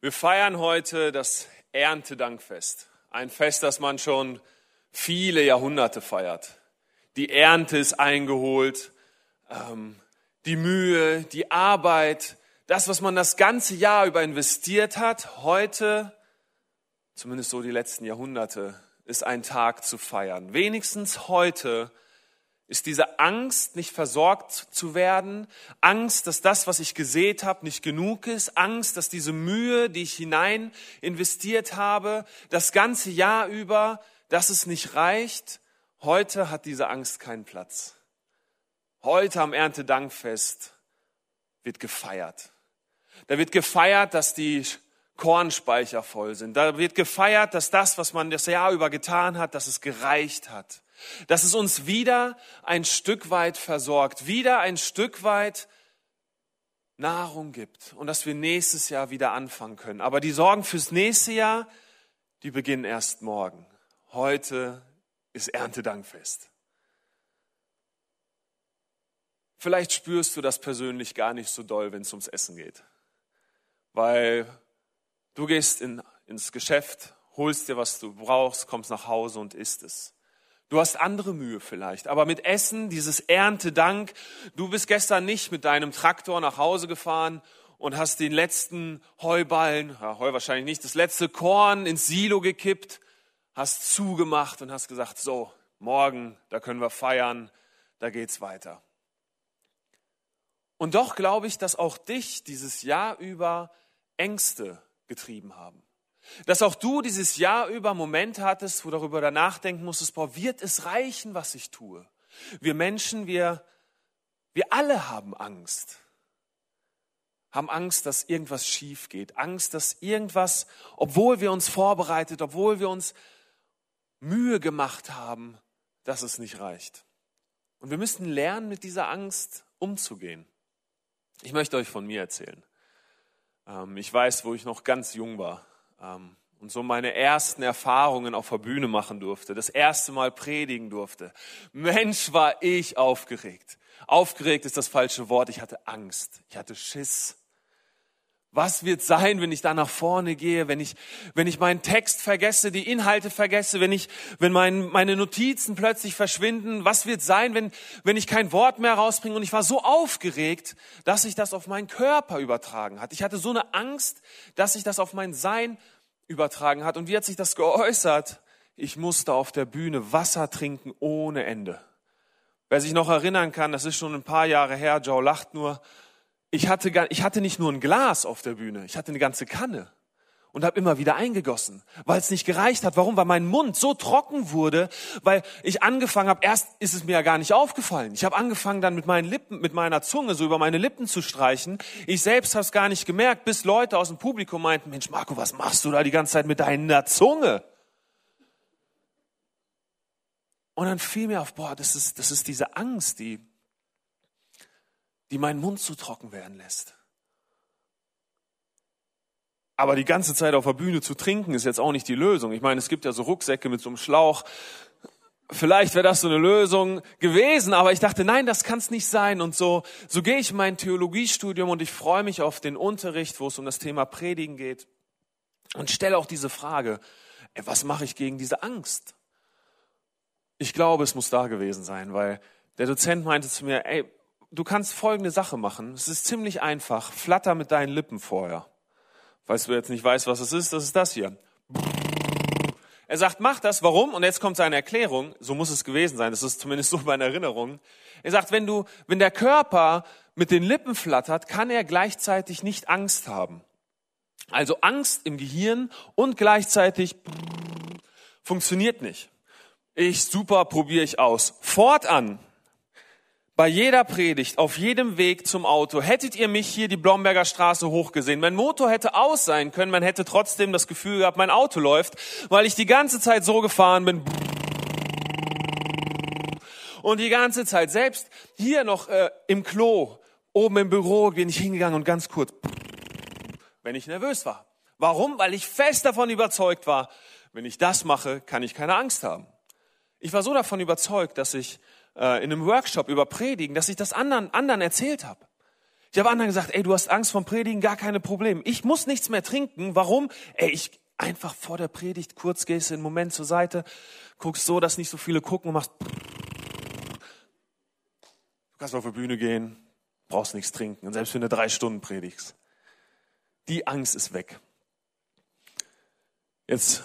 Wir feiern heute das Erntedankfest. Ein Fest, das man schon viele Jahrhunderte feiert. Die Ernte ist eingeholt, ähm, die Mühe, die Arbeit, das, was man das ganze Jahr über investiert hat, heute, zumindest so die letzten Jahrhunderte, ist ein Tag zu feiern. Wenigstens heute ist diese Angst, nicht versorgt zu werden, Angst, dass das, was ich gesät habe, nicht genug ist, Angst, dass diese Mühe, die ich hinein investiert habe, das ganze Jahr über, dass es nicht reicht. Heute hat diese Angst keinen Platz. Heute am Erntedankfest wird gefeiert. Da wird gefeiert, dass die Kornspeicher voll sind. Da wird gefeiert, dass das, was man das Jahr über getan hat, dass es gereicht hat dass es uns wieder ein Stück weit versorgt, wieder ein Stück weit Nahrung gibt und dass wir nächstes Jahr wieder anfangen können. Aber die Sorgen fürs nächste Jahr, die beginnen erst morgen. Heute ist Erntedankfest. Vielleicht spürst du das persönlich gar nicht so doll, wenn es ums Essen geht. Weil du gehst in, ins Geschäft, holst dir, was du brauchst, kommst nach Hause und isst es. Du hast andere Mühe vielleicht, aber mit Essen, dieses Erntedank, du bist gestern nicht mit deinem Traktor nach Hause gefahren und hast den letzten Heuballen, ja, Heu wahrscheinlich nicht, das letzte Korn ins Silo gekippt, hast zugemacht und hast gesagt, so, morgen, da können wir feiern, da geht's weiter. Und doch glaube ich, dass auch dich dieses Jahr über Ängste getrieben haben. Dass auch du dieses Jahr über Momente hattest, wo darüber nachdenken musstest, boah, wird es reichen, was ich tue? Wir Menschen, wir, wir alle haben Angst. Haben Angst, dass irgendwas schief geht. Angst, dass irgendwas, obwohl wir uns vorbereitet, obwohl wir uns Mühe gemacht haben, dass es nicht reicht. Und wir müssen lernen, mit dieser Angst umzugehen. Ich möchte euch von mir erzählen. Ähm, ich weiß, wo ich noch ganz jung war, und so meine ersten Erfahrungen auf der Bühne machen durfte, das erste Mal predigen durfte. Mensch, war ich aufgeregt. Aufgeregt ist das falsche Wort. Ich hatte Angst. Ich hatte Schiss. Was wird sein, wenn ich da nach vorne gehe, wenn ich, wenn ich meinen Text vergesse, die Inhalte vergesse, wenn ich, wenn mein, meine Notizen plötzlich verschwinden? Was wird sein, wenn, wenn ich kein Wort mehr rausbringe? Und ich war so aufgeregt, dass sich das auf meinen Körper übertragen hat. Ich hatte so eine Angst, dass sich das auf mein Sein übertragen hat. Und wie hat sich das geäußert? Ich musste auf der Bühne Wasser trinken ohne Ende. Wer sich noch erinnern kann, das ist schon ein paar Jahre her, Joe lacht nur, ich hatte, gar, ich hatte nicht nur ein Glas auf der Bühne, ich hatte eine ganze Kanne und habe immer wieder eingegossen, weil es nicht gereicht hat. Warum? Weil mein Mund so trocken wurde, weil ich angefangen habe, erst ist es mir ja gar nicht aufgefallen. Ich habe angefangen dann mit meinen Lippen, mit meiner Zunge so über meine Lippen zu streichen. Ich selbst habe es gar nicht gemerkt, bis Leute aus dem Publikum meinten, Mensch Marco, was machst du da die ganze Zeit mit deiner Zunge? Und dann fiel mir auf, boah, das ist, das ist diese Angst, die die meinen Mund zu trocken werden lässt. Aber die ganze Zeit auf der Bühne zu trinken ist jetzt auch nicht die Lösung. Ich meine, es gibt ja so Rucksäcke mit so einem Schlauch. Vielleicht wäre das so eine Lösung gewesen, aber ich dachte, nein, das kann es nicht sein. Und so, so gehe ich in mein Theologiestudium und ich freue mich auf den Unterricht, wo es um das Thema Predigen geht. Und stelle auch diese Frage, ey, was mache ich gegen diese Angst? Ich glaube, es muss da gewesen sein, weil der Dozent meinte zu mir, ey, du kannst folgende Sache machen. Es ist ziemlich einfach. Flatter mit deinen Lippen vorher. Falls du jetzt nicht weißt, was es ist, das ist das hier. Er sagt, mach das. Warum? Und jetzt kommt seine Erklärung. So muss es gewesen sein. Das ist zumindest so meine Erinnerung. Er sagt, wenn du, wenn der Körper mit den Lippen flattert, kann er gleichzeitig nicht Angst haben. Also Angst im Gehirn und gleichzeitig funktioniert nicht. Ich super probiere ich aus. Fortan bei jeder Predigt, auf jedem Weg zum Auto, hättet ihr mich hier die Blomberger Straße hochgesehen. Mein Motor hätte aus sein können, man hätte trotzdem das Gefühl gehabt, mein Auto läuft, weil ich die ganze Zeit so gefahren bin. Und die ganze Zeit, selbst hier noch äh, im Klo, oben im Büro, bin ich hingegangen und ganz kurz, wenn ich nervös war. Warum? Weil ich fest davon überzeugt war, wenn ich das mache, kann ich keine Angst haben. Ich war so davon überzeugt, dass ich äh, in einem Workshop über Predigen, dass ich das anderen, anderen erzählt habe. Ich habe anderen gesagt, ey, du hast Angst vom Predigen, gar keine Probleme. Ich muss nichts mehr trinken. Warum? Ey, ich einfach vor der Predigt kurz gehst einen Moment zur Seite, guckst so, dass nicht so viele gucken und machst. Du kannst auf die Bühne gehen, brauchst nichts trinken. Und selbst wenn du drei Stunden predigst. Die Angst ist weg. Jetzt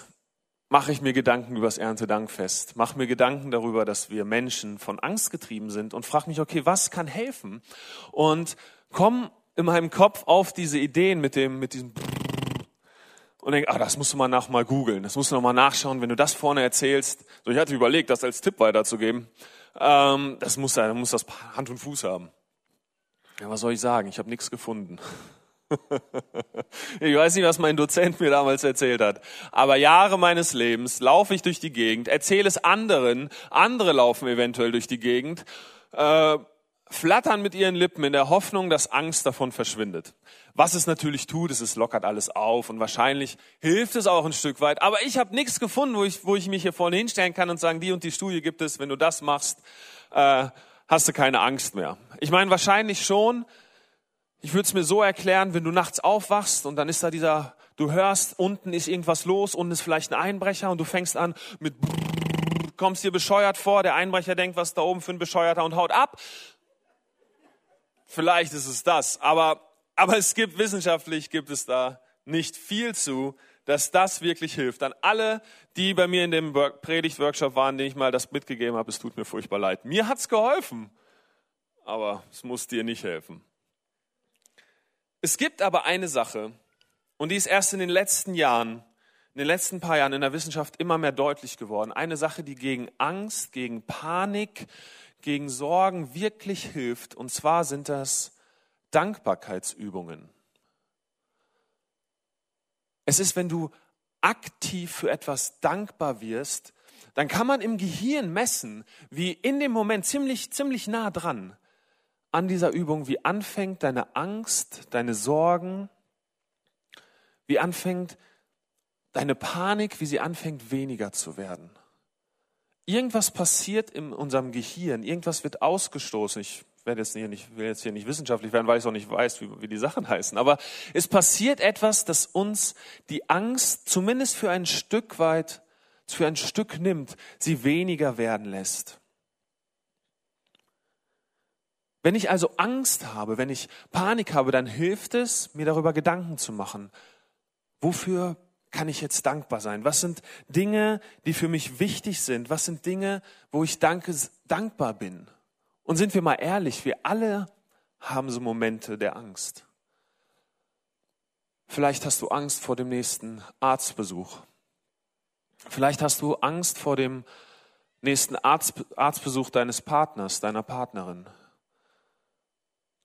mache ich mir Gedanken über das Erntedankfest, mache mir Gedanken darüber, dass wir Menschen von Angst getrieben sind und frage mich, okay, was kann helfen? Und komme in meinem Kopf auf diese Ideen mit dem, mit diesem und denke, ah, das musst du mal nach mal googeln, das musst du noch mal nachschauen, wenn du das vorne erzählst. So, ich hatte überlegt, das als Tipp weiterzugeben. Ähm, das muss, muss das Hand und Fuß haben. Ja, was soll ich sagen? Ich habe nichts gefunden. ich weiß nicht, was mein Dozent mir damals erzählt hat. Aber Jahre meines Lebens laufe ich durch die Gegend, erzähle es anderen, andere laufen eventuell durch die Gegend, äh, flattern mit ihren Lippen in der Hoffnung, dass Angst davon verschwindet. Was es natürlich tut, ist, es lockert alles auf und wahrscheinlich hilft es auch ein Stück weit. Aber ich habe nichts gefunden, wo ich, wo ich mich hier vorne hinstellen kann und sagen, die und die Studie gibt es, wenn du das machst, äh, hast du keine Angst mehr. Ich meine, wahrscheinlich schon, ich würde es mir so erklären, wenn du nachts aufwachst und dann ist da dieser, du hörst, unten ist irgendwas los, unten ist vielleicht ein Einbrecher und du fängst an mit kommst dir bescheuert vor, der Einbrecher denkt, was da oben für ein Bescheuerter und haut ab. Vielleicht ist es das, aber, aber es gibt wissenschaftlich gibt es da nicht viel zu, dass das wirklich hilft. An alle, die bei mir in dem Predigt-Workshop waren, den ich mal das mitgegeben habe, es tut mir furchtbar leid. Mir hat's geholfen, aber es muss dir nicht helfen. Es gibt aber eine Sache, und die ist erst in den letzten Jahren, in den letzten paar Jahren in der Wissenschaft immer mehr deutlich geworden. Eine Sache, die gegen Angst, gegen Panik, gegen Sorgen wirklich hilft. Und zwar sind das Dankbarkeitsübungen. Es ist, wenn du aktiv für etwas dankbar wirst, dann kann man im Gehirn messen, wie in dem Moment ziemlich, ziemlich nah dran an dieser Übung, wie anfängt deine Angst, deine Sorgen, wie anfängt deine Panik, wie sie anfängt weniger zu werden. Irgendwas passiert in unserem Gehirn, irgendwas wird ausgestoßen. Ich werde jetzt hier nicht, will jetzt hier nicht wissenschaftlich werden, weil ich auch nicht weiß, wie, wie die Sachen heißen. Aber es passiert etwas, das uns die Angst zumindest für ein Stück weit, für ein Stück nimmt, sie weniger werden lässt. Wenn ich also Angst habe, wenn ich Panik habe, dann hilft es, mir darüber Gedanken zu machen. Wofür kann ich jetzt dankbar sein? Was sind Dinge, die für mich wichtig sind? Was sind Dinge, wo ich danke, dankbar bin? Und sind wir mal ehrlich, wir alle haben so Momente der Angst. Vielleicht hast du Angst vor dem nächsten Arztbesuch. Vielleicht hast du Angst vor dem nächsten Arzt, Arztbesuch deines Partners, deiner Partnerin.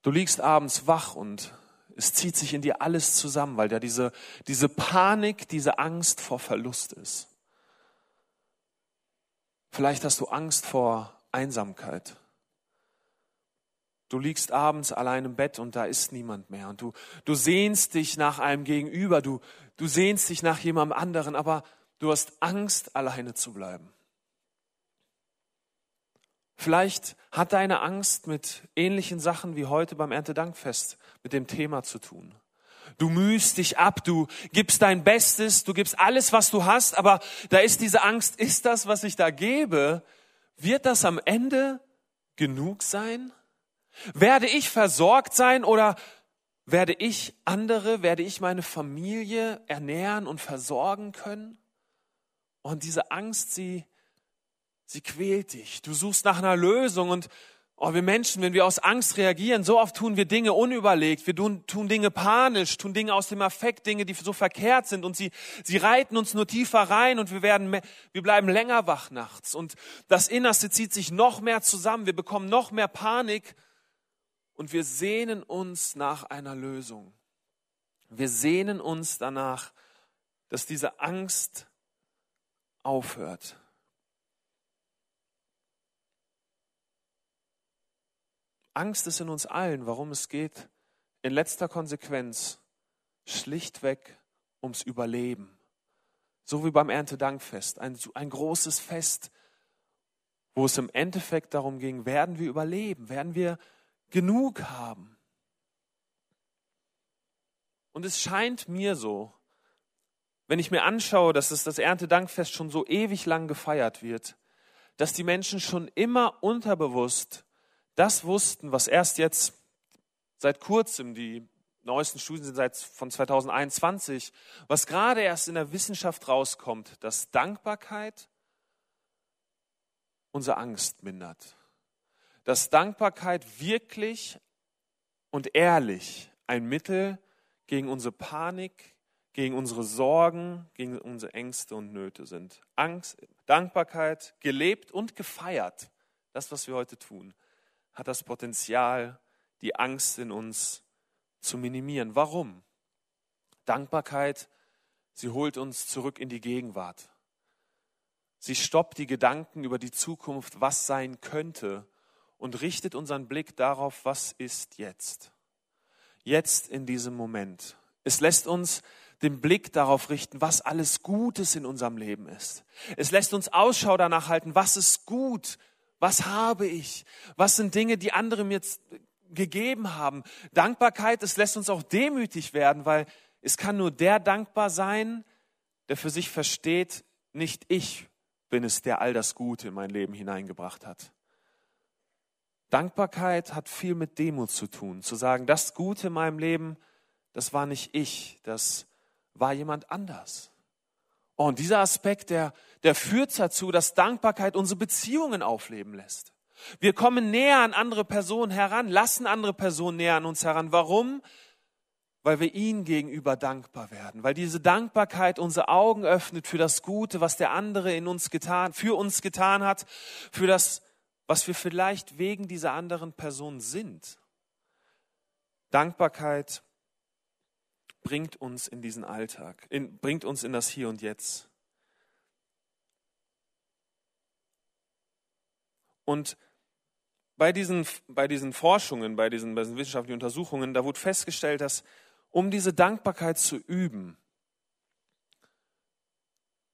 Du liegst abends wach und es zieht sich in dir alles zusammen, weil da diese, diese Panik, diese Angst vor Verlust ist. Vielleicht hast du Angst vor Einsamkeit. Du liegst abends allein im Bett und da ist niemand mehr. Und du, du sehnst dich nach einem Gegenüber, du, du sehnst dich nach jemandem anderen, aber du hast Angst, alleine zu bleiben. Vielleicht hat deine Angst mit ähnlichen Sachen wie heute beim Erntedankfest mit dem Thema zu tun. Du mühst dich ab, du gibst dein Bestes, du gibst alles, was du hast, aber da ist diese Angst, ist das, was ich da gebe, wird das am Ende genug sein? Werde ich versorgt sein oder werde ich andere, werde ich meine Familie ernähren und versorgen können? Und diese Angst, sie Sie quält dich. Du suchst nach einer Lösung und oh, wir Menschen, wenn wir aus Angst reagieren, so oft tun wir Dinge unüberlegt. Wir tun, tun Dinge panisch, tun Dinge aus dem Affekt, Dinge, die so verkehrt sind und sie, sie reiten uns nur tiefer rein und wir werden, wir bleiben länger wach nachts und das Innerste zieht sich noch mehr zusammen. Wir bekommen noch mehr Panik und wir sehnen uns nach einer Lösung. Wir sehnen uns danach, dass diese Angst aufhört. Angst ist in uns allen, warum es geht in letzter Konsequenz schlichtweg ums Überleben. So wie beim Erntedankfest, ein, ein großes Fest, wo es im Endeffekt darum ging, werden wir überleben, werden wir genug haben. Und es scheint mir so, wenn ich mir anschaue, dass es das Erntedankfest schon so ewig lang gefeiert wird, dass die Menschen schon immer unterbewusst das wussten, was erst jetzt seit kurzem, die neuesten Studien sind seit von 2021, was gerade erst in der Wissenschaft rauskommt, dass Dankbarkeit unsere Angst mindert. Dass Dankbarkeit wirklich und ehrlich ein Mittel gegen unsere Panik, gegen unsere Sorgen, gegen unsere Ängste und Nöte sind. Angst, Dankbarkeit, gelebt und gefeiert, das, was wir heute tun, hat das Potenzial, die Angst in uns zu minimieren. Warum? Dankbarkeit, sie holt uns zurück in die Gegenwart. Sie stoppt die Gedanken über die Zukunft, was sein könnte, und richtet unseren Blick darauf, was ist jetzt. Jetzt in diesem Moment. Es lässt uns den Blick darauf richten, was alles Gutes in unserem Leben ist. Es lässt uns Ausschau danach halten, was ist gut, was habe ich, was sind Dinge, die andere mir gegeben haben. Dankbarkeit, es lässt uns auch demütig werden, weil es kann nur der dankbar sein, der für sich versteht, nicht ich bin es, der all das Gute in mein Leben hineingebracht hat. Dankbarkeit hat viel mit Demut zu tun, zu sagen, das Gute in meinem Leben, das war nicht ich, das war jemand anders. Oh, und dieser Aspekt, der, der führt dazu, dass Dankbarkeit unsere Beziehungen aufleben lässt. Wir kommen näher an andere Personen heran, lassen andere Personen näher an uns heran. Warum? Weil wir ihnen gegenüber dankbar werden, weil diese Dankbarkeit unsere Augen öffnet für das Gute, was der andere in uns getan, für uns getan hat, für das, was wir vielleicht wegen dieser anderen Person sind. Dankbarkeit bringt uns in diesen Alltag, in, bringt uns in das Hier und Jetzt. Und bei diesen, bei diesen Forschungen, bei diesen, bei diesen wissenschaftlichen Untersuchungen, da wurde festgestellt, dass um diese Dankbarkeit zu üben,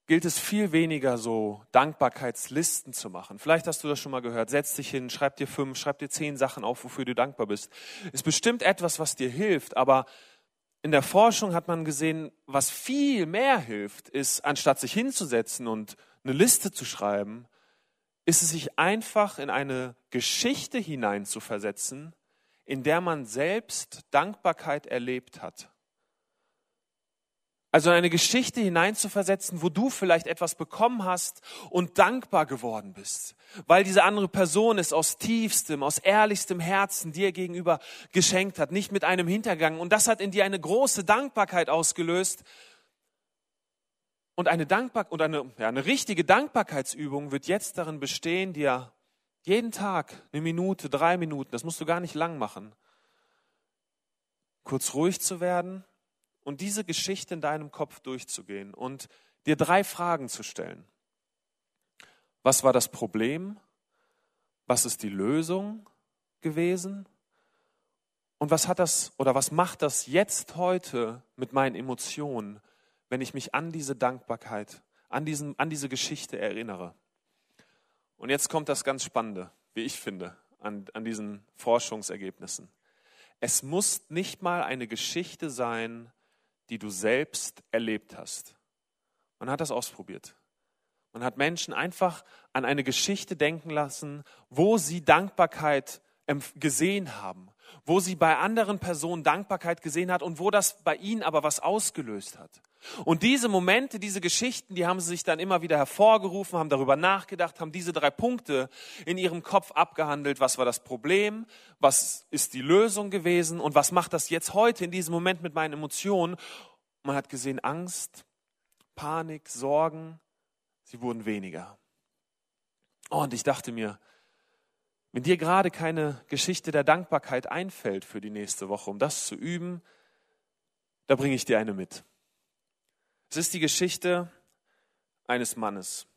gilt es viel weniger so Dankbarkeitslisten zu machen. Vielleicht hast du das schon mal gehört. Setz dich hin, schreib dir fünf, schreib dir zehn Sachen auf, wofür du dankbar bist. Ist bestimmt etwas, was dir hilft, aber in der Forschung hat man gesehen, was viel mehr hilft, ist, anstatt sich hinzusetzen und eine Liste zu schreiben, ist es sich einfach in eine Geschichte hineinzuversetzen, in der man selbst Dankbarkeit erlebt hat. Also eine Geschichte hineinzuversetzen, wo du vielleicht etwas bekommen hast und dankbar geworden bist, weil diese andere Person es aus tiefstem, aus ehrlichstem Herzen dir gegenüber geschenkt hat, nicht mit einem Hintergang. Und das hat in dir eine große Dankbarkeit ausgelöst. Und eine Dankbar und eine, ja, eine richtige Dankbarkeitsübung wird jetzt darin bestehen, dir jeden Tag eine Minute, drei Minuten, das musst du gar nicht lang machen, kurz ruhig zu werden und diese Geschichte in deinem Kopf durchzugehen und dir drei Fragen zu stellen. Was war das Problem? Was ist die Lösung gewesen? Und was hat das oder was macht das jetzt heute mit meinen Emotionen, wenn ich mich an diese Dankbarkeit, an, diesen, an diese Geschichte erinnere? Und jetzt kommt das ganz Spannende, wie ich finde, an, an diesen Forschungsergebnissen. Es muss nicht mal eine Geschichte sein, die du selbst erlebt hast. Man hat das ausprobiert. Man hat Menschen einfach an eine Geschichte denken lassen, wo sie Dankbarkeit gesehen haben, wo sie bei anderen Personen Dankbarkeit gesehen hat und wo das bei ihnen aber was ausgelöst hat. Und diese Momente, diese Geschichten, die haben sie sich dann immer wieder hervorgerufen, haben darüber nachgedacht, haben diese drei Punkte in ihrem Kopf abgehandelt. Was war das Problem? Was ist die Lösung gewesen? Und was macht das jetzt heute in diesem Moment mit meinen Emotionen? Man hat gesehen, Angst, Panik, Sorgen, sie wurden weniger. Oh, und ich dachte mir, wenn dir gerade keine Geschichte der Dankbarkeit einfällt für die nächste Woche, um das zu üben, da bringe ich dir eine mit. Es ist die Geschichte eines Mannes.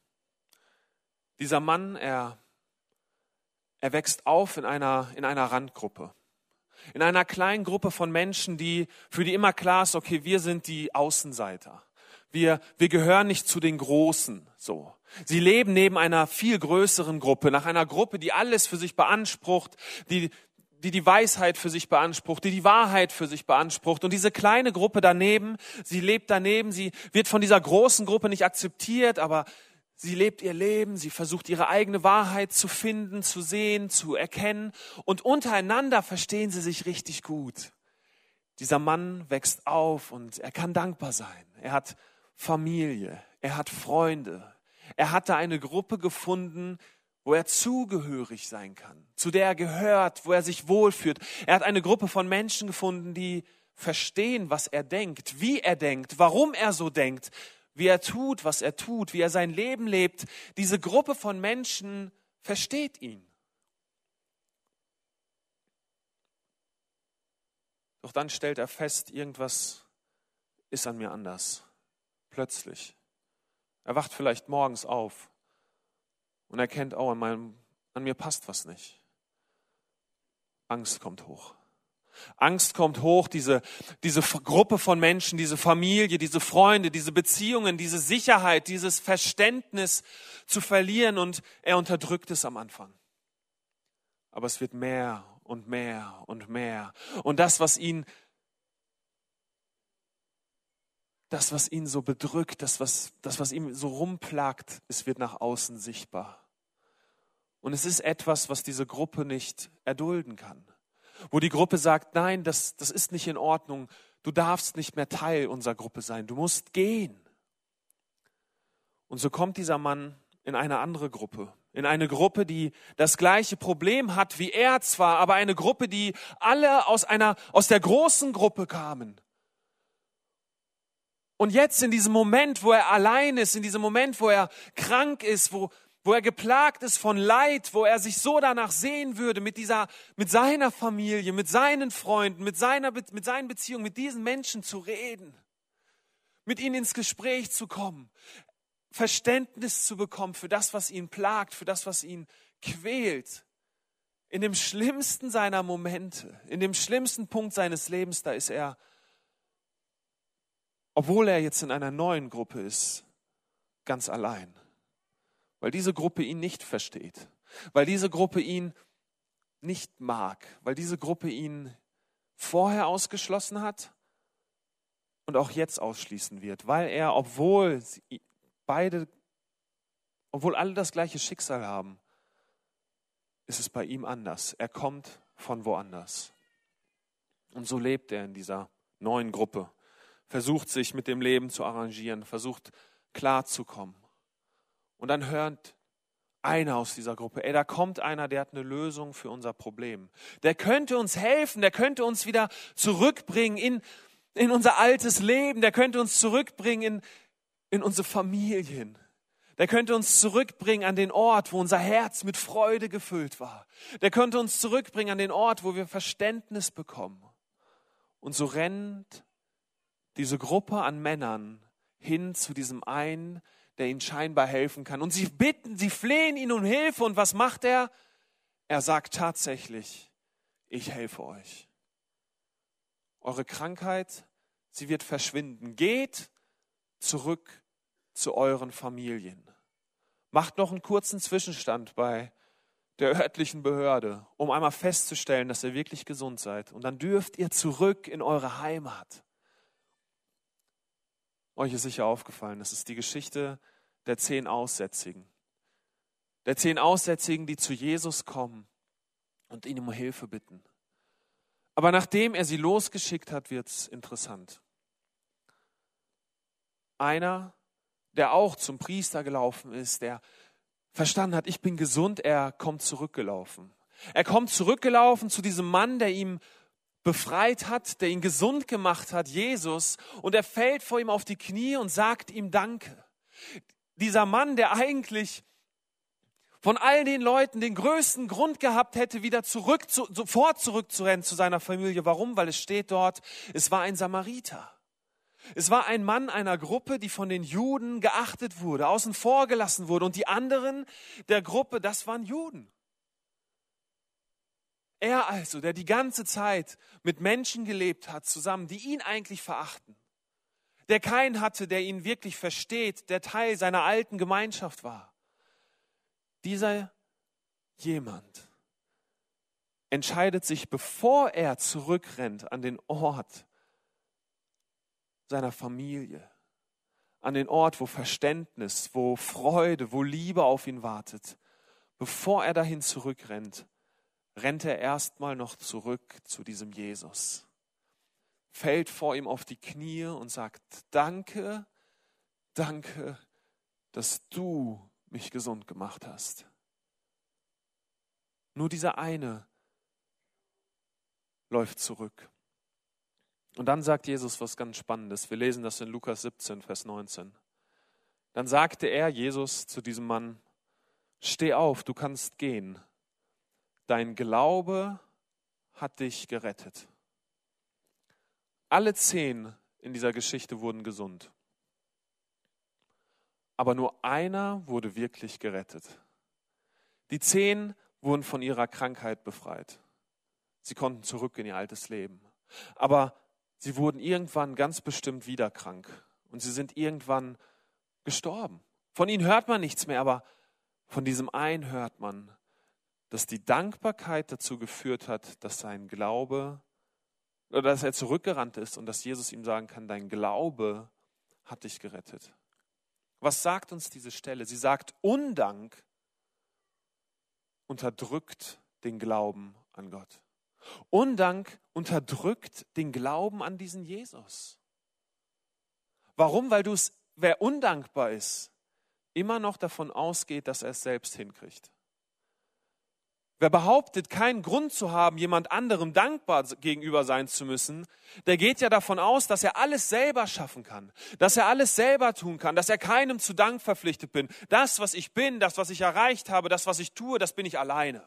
Dieser Mann, er, er wächst auf in einer, in einer Randgruppe. In einer kleinen Gruppe von Menschen, die, für die immer klar ist, okay, wir sind die Außenseiter. Wir, wir gehören nicht zu den Großen, so. Sie leben neben einer viel größeren Gruppe, nach einer Gruppe, die alles für sich beansprucht, die, die die Weisheit für sich beansprucht, die die Wahrheit für sich beansprucht. Und diese kleine Gruppe daneben, sie lebt daneben, sie wird von dieser großen Gruppe nicht akzeptiert, aber sie lebt ihr Leben, sie versucht ihre eigene Wahrheit zu finden, zu sehen, zu erkennen. Und untereinander verstehen sie sich richtig gut. Dieser Mann wächst auf und er kann dankbar sein. Er hat Familie, er hat Freunde. Er hatte eine Gruppe gefunden, wo er zugehörig sein kann, zu der er gehört, wo er sich wohlfühlt. Er hat eine Gruppe von Menschen gefunden, die verstehen, was er denkt, wie er denkt, warum er so denkt, wie er tut, was er tut, wie er sein Leben lebt. Diese Gruppe von Menschen versteht ihn. Doch dann stellt er fest, irgendwas ist an mir anders. Plötzlich. Er wacht vielleicht morgens auf und erkennt, oh, an, meinem, an mir passt was nicht. Angst kommt hoch. Angst kommt hoch, diese, diese Gruppe von Menschen, diese Familie, diese Freunde, diese Beziehungen, diese Sicherheit, dieses Verständnis zu verlieren und er unterdrückt es am Anfang. Aber es wird mehr und mehr und mehr. Und das, was ihn, das, was ihn so bedrückt, das, was, das, was ihm so rumplagt, es wird nach außen sichtbar. Und es ist etwas, was diese Gruppe nicht erdulden kann. Wo die Gruppe sagt, nein, das, das ist nicht in Ordnung. Du darfst nicht mehr Teil unserer Gruppe sein. Du musst gehen. Und so kommt dieser Mann in eine andere Gruppe. In eine Gruppe, die das gleiche Problem hat wie er zwar, aber eine Gruppe, die alle aus einer, aus der großen Gruppe kamen. Und jetzt in diesem Moment, wo er allein ist, in diesem Moment, wo er krank ist, wo, wo er geplagt ist von Leid, wo er sich so danach sehen würde, mit dieser, mit seiner Familie, mit seinen Freunden, mit seiner, mit seinen Beziehungen, mit diesen Menschen zu reden, mit ihnen ins Gespräch zu kommen, Verständnis zu bekommen für das, was ihn plagt, für das, was ihn quält. In dem schlimmsten seiner Momente, in dem schlimmsten Punkt seines Lebens, da ist er, obwohl er jetzt in einer neuen Gruppe ist, ganz allein weil diese Gruppe ihn nicht versteht, weil diese Gruppe ihn nicht mag, weil diese Gruppe ihn vorher ausgeschlossen hat und auch jetzt ausschließen wird, weil er, obwohl beide, obwohl alle das gleiche Schicksal haben, ist es bei ihm anders. Er kommt von woanders. Und so lebt er in dieser neuen Gruppe, versucht sich mit dem Leben zu arrangieren, versucht klarzukommen. Und dann hört einer aus dieser Gruppe, ey, da kommt einer, der hat eine Lösung für unser Problem. Der könnte uns helfen, der könnte uns wieder zurückbringen in, in unser altes Leben, der könnte uns zurückbringen in, in unsere Familien. Der könnte uns zurückbringen an den Ort, wo unser Herz mit Freude gefüllt war. Der könnte uns zurückbringen an den Ort, wo wir Verständnis bekommen. Und so rennt diese Gruppe an Männern hin zu diesem einen, der ihnen scheinbar helfen kann. Und sie bitten, sie flehen ihn um Hilfe. Und was macht er? Er sagt tatsächlich, ich helfe euch. Eure Krankheit, sie wird verschwinden. Geht zurück zu euren Familien. Macht noch einen kurzen Zwischenstand bei der örtlichen Behörde, um einmal festzustellen, dass ihr wirklich gesund seid. Und dann dürft ihr zurück in eure Heimat. Euch ist sicher aufgefallen, das ist die Geschichte der zehn Aussätzigen. Der zehn Aussätzigen, die zu Jesus kommen und ihn um Hilfe bitten. Aber nachdem er sie losgeschickt hat, wird es interessant. Einer, der auch zum Priester gelaufen ist, der verstanden hat, ich bin gesund, er kommt zurückgelaufen. Er kommt zurückgelaufen zu diesem Mann, der ihm befreit hat, der ihn gesund gemacht hat, Jesus, und er fällt vor ihm auf die Knie und sagt ihm Danke dieser Mann, der eigentlich von all den Leuten den größten Grund gehabt hätte, wieder zurück, zu, sofort zurückzurennen zu seiner Familie. Warum? Weil es steht dort, es war ein Samariter. Es war ein Mann einer Gruppe, die von den Juden geachtet wurde, außen vor gelassen wurde. Und die anderen der Gruppe, das waren Juden. Er also, der die ganze Zeit mit Menschen gelebt hat, zusammen, die ihn eigentlich verachten, der keinen hatte, der ihn wirklich versteht, der Teil seiner alten Gemeinschaft war. Dieser jemand entscheidet sich, bevor er zurückrennt an den Ort seiner Familie, an den Ort, wo Verständnis, wo Freude, wo Liebe auf ihn wartet, bevor er dahin zurückrennt, rennt er erstmal noch zurück zu diesem Jesus, fällt vor ihm auf die Knie und sagt, danke, danke, dass du mich gesund gemacht hast. Nur dieser eine läuft zurück. Und dann sagt Jesus was ganz Spannendes. Wir lesen das in Lukas 17, Vers 19. Dann sagte er, Jesus, zu diesem Mann, steh auf, du kannst gehen. Dein Glaube hat dich gerettet. Alle zehn in dieser Geschichte wurden gesund. Aber nur einer wurde wirklich gerettet. Die zehn wurden von ihrer Krankheit befreit. Sie konnten zurück in ihr altes Leben. Aber sie wurden irgendwann ganz bestimmt wieder krank und sie sind irgendwann gestorben. Von ihnen hört man nichts mehr, aber von diesem einen hört man, dass die Dankbarkeit dazu geführt hat, dass sein Glaube oder dass er zurückgerannt ist und dass Jesus ihm sagen kann, dein Glaube hat dich gerettet. Was sagt uns diese Stelle? Sie sagt, Undank unterdrückt den Glauben an Gott. Undank unterdrückt den Glauben an diesen Jesus. Warum? Weil du es, wer undankbar ist, immer noch davon ausgeht, dass er es selbst hinkriegt. Wer behauptet, keinen Grund zu haben, jemand anderem dankbar gegenüber sein zu müssen, der geht ja davon aus, dass er alles selber schaffen kann, dass er alles selber tun kann, dass er keinem zu Dank verpflichtet bin. Das, was ich bin, das, was ich erreicht habe, das, was ich tue, das bin ich alleine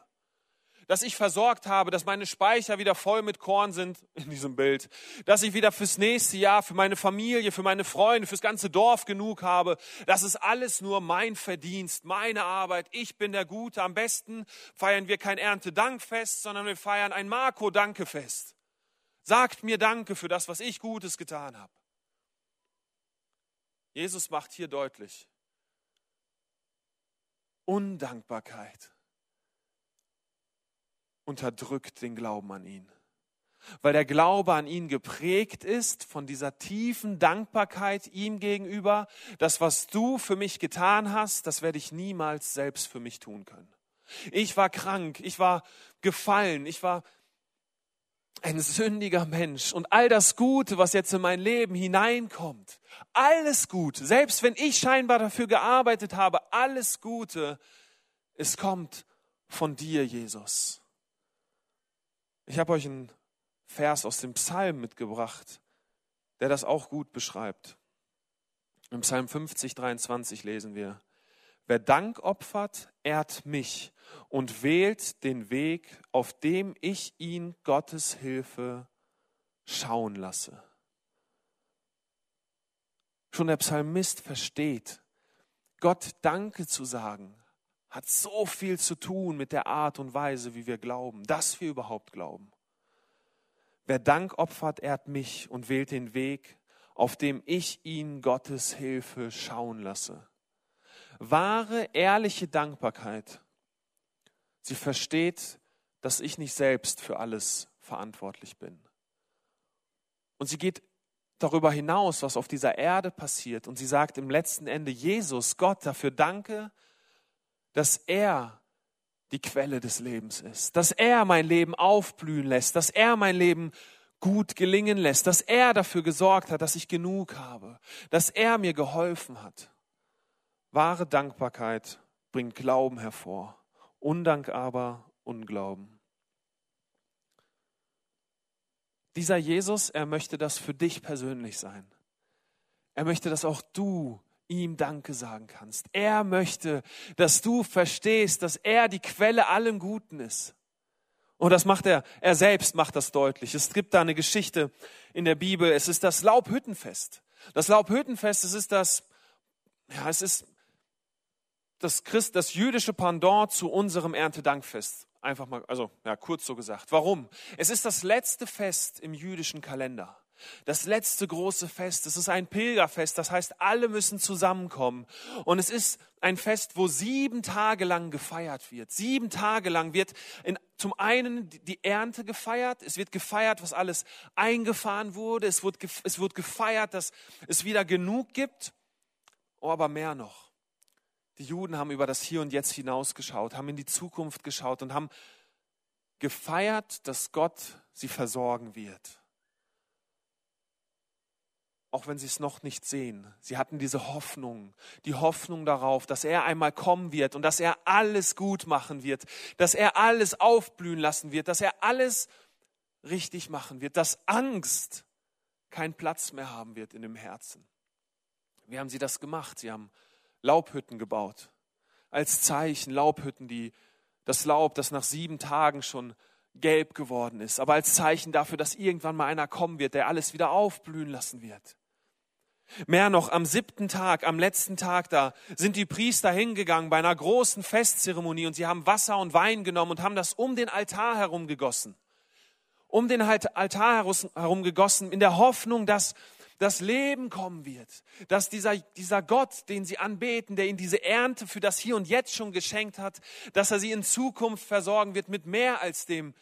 dass ich versorgt habe, dass meine Speicher wieder voll mit Korn sind in diesem Bild, dass ich wieder fürs nächste Jahr, für meine Familie, für meine Freunde, fürs ganze Dorf genug habe. Das ist alles nur mein Verdienst, meine Arbeit. Ich bin der Gute. Am besten feiern wir kein Erntedankfest, sondern wir feiern ein Marco-Dankefest. Sagt mir Danke für das, was ich Gutes getan habe. Jesus macht hier deutlich, Undankbarkeit unterdrückt den Glauben an ihn. Weil der Glaube an ihn geprägt ist von dieser tiefen Dankbarkeit ihm gegenüber. Das, was du für mich getan hast, das werde ich niemals selbst für mich tun können. Ich war krank, ich war gefallen, ich war ein sündiger Mensch und all das Gute, was jetzt in mein Leben hineinkommt, alles Gute, selbst wenn ich scheinbar dafür gearbeitet habe, alles Gute, es kommt von dir, Jesus. Ich habe euch einen Vers aus dem Psalm mitgebracht, der das auch gut beschreibt. Im Psalm 50, 23 lesen wir, Wer Dank opfert, ehrt mich und wählt den Weg, auf dem ich ihn Gottes Hilfe schauen lasse. Schon der Psalmist versteht, Gott Danke zu sagen, hat so viel zu tun mit der Art und Weise, wie wir glauben, dass wir überhaupt glauben. Wer Dank opfert, ehrt mich und wählt den Weg, auf dem ich ihn Gottes Hilfe schauen lasse. Wahre, ehrliche Dankbarkeit. Sie versteht, dass ich nicht selbst für alles verantwortlich bin. Und sie geht darüber hinaus, was auf dieser Erde passiert. Und sie sagt im letzten Ende, Jesus, Gott, dafür danke, dass er die Quelle des Lebens ist, dass er mein Leben aufblühen lässt, dass er mein Leben gut gelingen lässt, dass er dafür gesorgt hat, dass ich genug habe, dass er mir geholfen hat. Wahre Dankbarkeit bringt Glauben hervor, Undank aber Unglauben. Dieser Jesus, er möchte das für dich persönlich sein. Er möchte, dass auch du ihm Danke sagen kannst. Er möchte, dass du verstehst, dass er die Quelle allem Guten ist. Und das macht er, er selbst macht das deutlich. Es gibt da eine Geschichte in der Bibel. Es ist das Laubhüttenfest. Das Laubhüttenfest, es ist das, ja, es ist das Christ, das jüdische Pendant zu unserem Erntedankfest. Einfach mal, also, ja, kurz so gesagt. Warum? Es ist das letzte Fest im jüdischen Kalender. Das letzte große Fest. Es ist ein Pilgerfest. Das heißt, alle müssen zusammenkommen. Und es ist ein Fest, wo sieben Tage lang gefeiert wird. Sieben Tage lang wird in, zum einen die Ernte gefeiert. Es wird gefeiert, was alles eingefahren wurde. Es wird, es wird gefeiert, dass es wieder genug gibt. Oh, aber mehr noch. Die Juden haben über das Hier und Jetzt hinausgeschaut, haben in die Zukunft geschaut und haben gefeiert, dass Gott sie versorgen wird auch wenn sie es noch nicht sehen. Sie hatten diese Hoffnung, die Hoffnung darauf, dass er einmal kommen wird und dass er alles gut machen wird, dass er alles aufblühen lassen wird, dass er alles richtig machen wird, dass Angst keinen Platz mehr haben wird in dem Herzen. Wie haben sie das gemacht? Sie haben Laubhütten gebaut. Als Zeichen Laubhütten, die das Laub, das nach sieben Tagen schon gelb geworden ist, aber als Zeichen dafür, dass irgendwann mal einer kommen wird, der alles wieder aufblühen lassen wird. Mehr noch, am siebten Tag, am letzten Tag da, sind die Priester hingegangen bei einer großen Festzeremonie und sie haben Wasser und Wein genommen und haben das um den Altar herum gegossen. Um den Altar herum gegossen, in der Hoffnung, dass das Leben kommen wird, dass dieser, dieser Gott, den sie anbeten, der ihnen diese Ernte für das Hier und Jetzt schon geschenkt hat, dass er sie in Zukunft versorgen wird mit mehr als dem,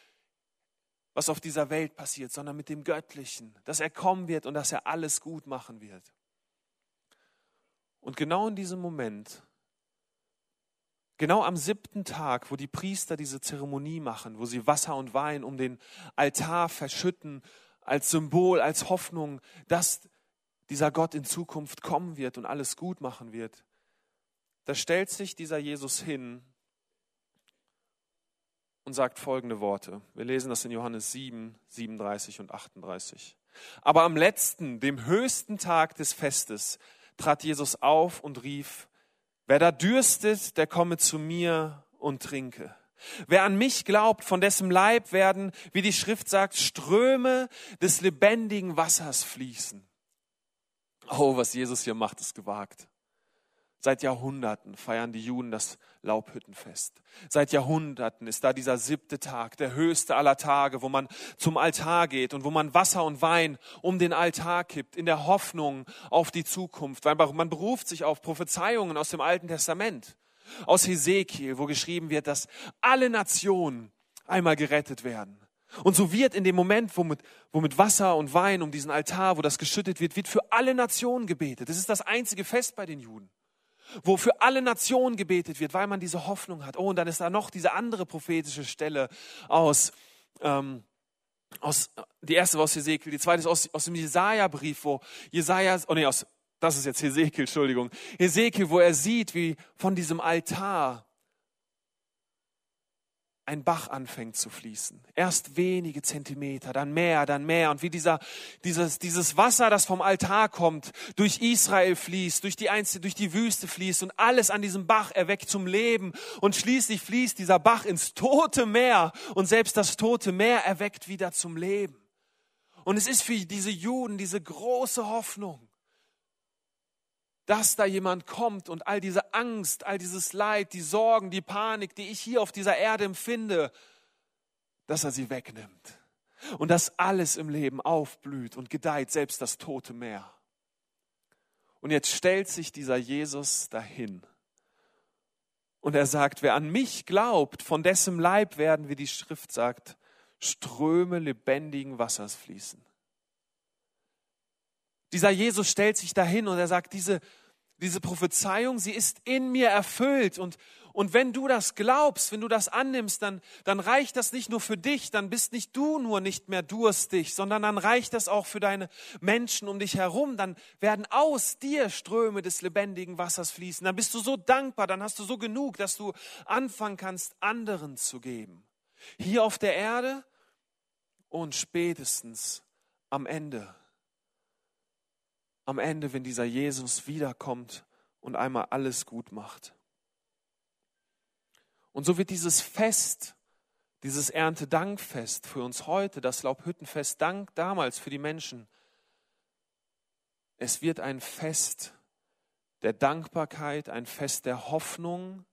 was auf dieser Welt passiert, sondern mit dem Göttlichen, dass er kommen wird und dass er alles gut machen wird. Und genau in diesem Moment, genau am siebten Tag, wo die Priester diese Zeremonie machen, wo sie Wasser und Wein um den Altar verschütten, als Symbol, als Hoffnung, dass dieser Gott in Zukunft kommen wird und alles gut machen wird, da stellt sich dieser Jesus hin und sagt folgende Worte. Wir lesen das in Johannes 7, 37 und 38. Aber am letzten, dem höchsten Tag des Festes, trat Jesus auf und rief, wer da dürstet, der komme zu mir und trinke. Wer an mich glaubt, von dessen Leib werden, wie die Schrift sagt, Ströme des lebendigen Wassers fließen. Oh, was Jesus hier macht, ist gewagt. Seit Jahrhunderten feiern die Juden das Laubhüttenfest. Seit Jahrhunderten ist da dieser siebte Tag, der höchste aller Tage, wo man zum Altar geht und wo man Wasser und Wein um den Altar kippt, in der Hoffnung auf die Zukunft. Weil man beruft sich auf Prophezeiungen aus dem Alten Testament, aus Hesekiel, wo geschrieben wird, dass alle Nationen einmal gerettet werden. Und so wird in dem Moment, wo mit, wo mit Wasser und Wein um diesen Altar, wo das geschüttet wird, wird für alle Nationen gebetet. Das ist das einzige Fest bei den Juden wo für alle Nationen gebetet wird, weil man diese Hoffnung hat. Oh, und dann ist da noch diese andere prophetische Stelle aus, ähm, aus die erste war aus Hesekiel, die zweite ist aus, aus dem Jesaja-Brief, wo Jesaja, oh nee, aus, das ist jetzt Hesekiel, Entschuldigung, Hesekiel, wo er sieht, wie von diesem Altar ein Bach anfängt zu fließen. Erst wenige Zentimeter, dann mehr, dann mehr. Und wie dieser, dieses, dieses Wasser, das vom Altar kommt, durch Israel fließt, durch die, Einzel durch die Wüste fließt und alles an diesem Bach erweckt zum Leben. Und schließlich fließt dieser Bach ins tote Meer und selbst das tote Meer erweckt wieder zum Leben. Und es ist für diese Juden diese große Hoffnung dass da jemand kommt und all diese Angst, all dieses Leid, die Sorgen, die Panik, die ich hier auf dieser Erde empfinde, dass er sie wegnimmt. Und dass alles im Leben aufblüht und gedeiht, selbst das tote Meer. Und jetzt stellt sich dieser Jesus dahin. Und er sagt, wer an mich glaubt, von dessen Leib werden, wie die Schrift sagt, Ströme lebendigen Wassers fließen. Dieser Jesus stellt sich dahin und er sagt, diese, diese Prophezeiung, sie ist in mir erfüllt. Und, und wenn du das glaubst, wenn du das annimmst, dann, dann reicht das nicht nur für dich, dann bist nicht du nur nicht mehr durstig, sondern dann reicht das auch für deine Menschen um dich herum. Dann werden aus dir Ströme des lebendigen Wassers fließen. Dann bist du so dankbar, dann hast du so genug, dass du anfangen kannst, anderen zu geben. Hier auf der Erde und spätestens am Ende am Ende, wenn dieser Jesus wiederkommt und einmal alles gut macht. Und so wird dieses Fest, dieses Erntedankfest für uns heute, das Laubhüttenfest, Dank damals für die Menschen, es wird ein Fest der Dankbarkeit, ein Fest der Hoffnung,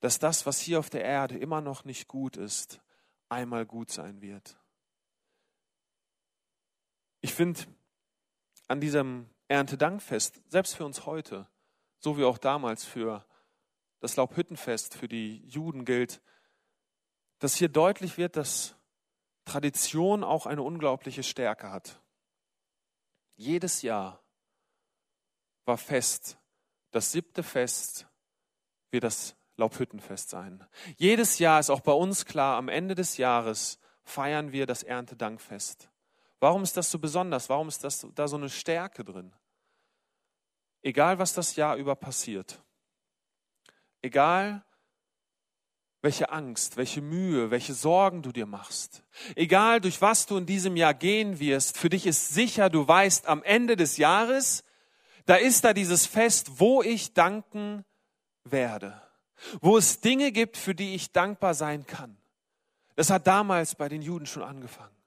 dass das, was hier auf der Erde immer noch nicht gut ist, einmal gut sein wird. Ich finde an diesem Erntedankfest, selbst für uns heute, so wie auch damals für das Laubhüttenfest für die Juden gilt, dass hier deutlich wird, dass Tradition auch eine unglaubliche Stärke hat. Jedes Jahr war Fest, das siebte Fest wird das Laubhüttenfest sein. Jedes Jahr ist auch bei uns klar, am Ende des Jahres feiern wir das Erntedankfest. Warum ist das so besonders? Warum ist das da so eine Stärke drin? Egal, was das Jahr über passiert, egal, welche Angst, welche Mühe, welche Sorgen du dir machst, egal durch was du in diesem Jahr gehen wirst, für dich ist sicher, du weißt, am Ende des Jahres, da ist da dieses Fest, wo ich danken werde, wo es Dinge gibt, für die ich dankbar sein kann. Das hat damals bei den Juden schon angefangen.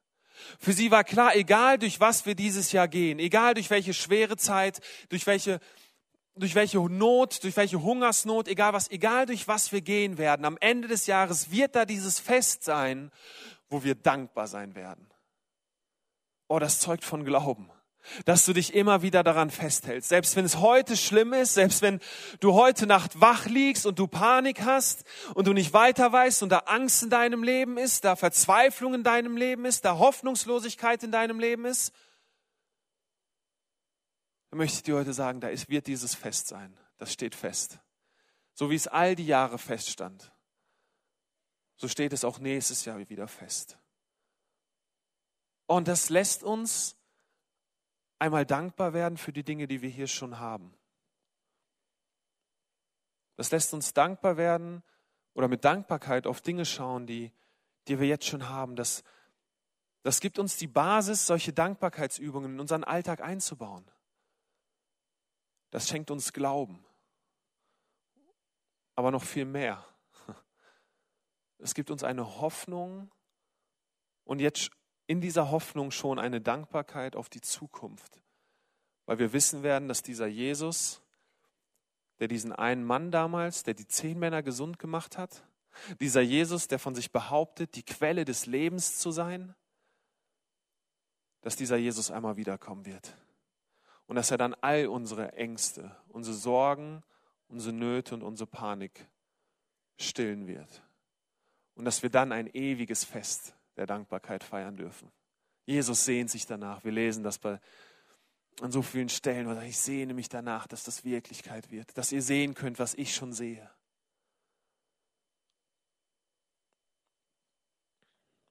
Für sie war klar, egal durch was wir dieses Jahr gehen, egal durch welche schwere Zeit, durch welche, durch welche Not, durch welche Hungersnot, egal was, egal durch was wir gehen werden, am Ende des Jahres wird da dieses Fest sein, wo wir dankbar sein werden. Oh, das zeugt von Glauben dass du dich immer wieder daran festhältst. Selbst wenn es heute schlimm ist, selbst wenn du heute Nacht wach liegst und du Panik hast und du nicht weiter weißt und da Angst in deinem Leben ist, da Verzweiflung in deinem Leben ist, da Hoffnungslosigkeit in deinem Leben ist, dann möchte ich dir heute sagen, da ist, wird dieses Fest sein. Das steht fest. So wie es all die Jahre feststand, so steht es auch nächstes Jahr wieder fest. Und das lässt uns einmal dankbar werden für die Dinge, die wir hier schon haben. Das lässt uns dankbar werden oder mit Dankbarkeit auf Dinge schauen, die, die wir jetzt schon haben. Das, das gibt uns die Basis, solche Dankbarkeitsübungen in unseren Alltag einzubauen. Das schenkt uns Glauben. Aber noch viel mehr. Es gibt uns eine Hoffnung und jetzt in dieser Hoffnung schon eine Dankbarkeit auf die Zukunft, weil wir wissen werden, dass dieser Jesus, der diesen einen Mann damals, der die zehn Männer gesund gemacht hat, dieser Jesus, der von sich behauptet, die Quelle des Lebens zu sein, dass dieser Jesus einmal wiederkommen wird. Und dass er dann all unsere Ängste, unsere Sorgen, unsere Nöte und unsere Panik stillen wird. Und dass wir dann ein ewiges Fest der Dankbarkeit feiern dürfen. Jesus sehnt sich danach. Wir lesen das bei, an so vielen Stellen. Und ich sehne mich danach, dass das Wirklichkeit wird, dass ihr sehen könnt, was ich schon sehe.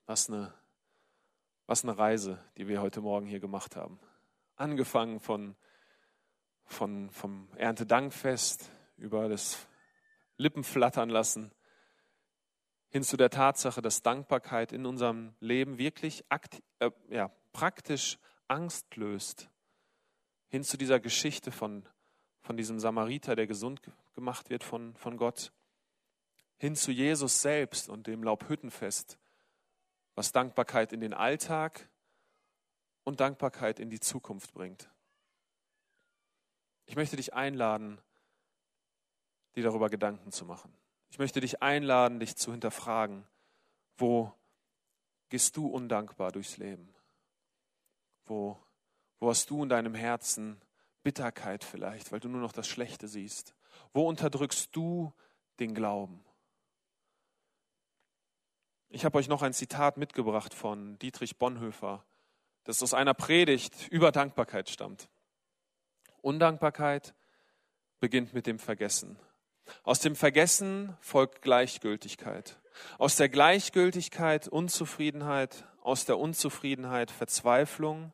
Was eine, was eine Reise, die wir heute Morgen hier gemacht haben. Angefangen von, von, vom Erntedankfest über das Lippenflattern lassen hin zu der Tatsache, dass Dankbarkeit in unserem Leben wirklich äh, ja, praktisch Angst löst. Hin zu dieser Geschichte von, von diesem Samariter, der gesund gemacht wird von, von Gott. Hin zu Jesus selbst und dem Laubhüttenfest, was Dankbarkeit in den Alltag und Dankbarkeit in die Zukunft bringt. Ich möchte dich einladen, dir darüber Gedanken zu machen. Ich möchte dich einladen, dich zu hinterfragen, wo gehst du undankbar durchs Leben? Wo, wo hast du in deinem Herzen Bitterkeit vielleicht, weil du nur noch das Schlechte siehst? Wo unterdrückst du den Glauben? Ich habe euch noch ein Zitat mitgebracht von Dietrich Bonhoeffer, das aus einer Predigt über Dankbarkeit stammt. Undankbarkeit beginnt mit dem Vergessen. Aus dem Vergessen folgt Gleichgültigkeit. Aus der Gleichgültigkeit Unzufriedenheit, aus der Unzufriedenheit Verzweiflung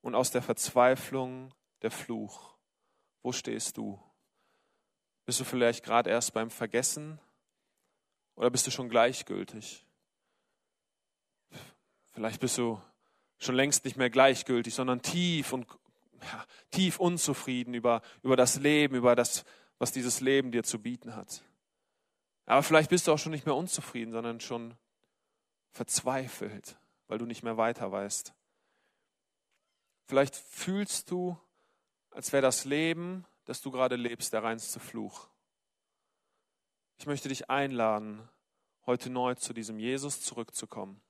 und aus der Verzweiflung der Fluch. Wo stehst du? Bist du vielleicht gerade erst beim Vergessen oder bist du schon gleichgültig? Vielleicht bist du schon längst nicht mehr gleichgültig, sondern tief und ja, tief unzufrieden über, über das Leben, über das, was dieses Leben dir zu bieten hat. Aber vielleicht bist du auch schon nicht mehr unzufrieden, sondern schon verzweifelt, weil du nicht mehr weiter weißt. Vielleicht fühlst du, als wäre das Leben, das du gerade lebst, der reinste Fluch. Ich möchte dich einladen, heute neu zu diesem Jesus zurückzukommen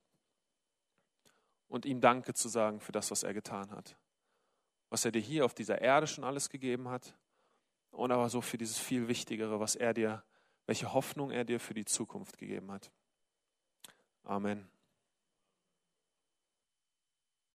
und ihm Danke zu sagen für das, was er getan hat. Was er dir hier auf dieser Erde schon alles gegeben hat und aber so für dieses viel Wichtigere, was er dir, welche Hoffnung er dir für die Zukunft gegeben hat. Amen.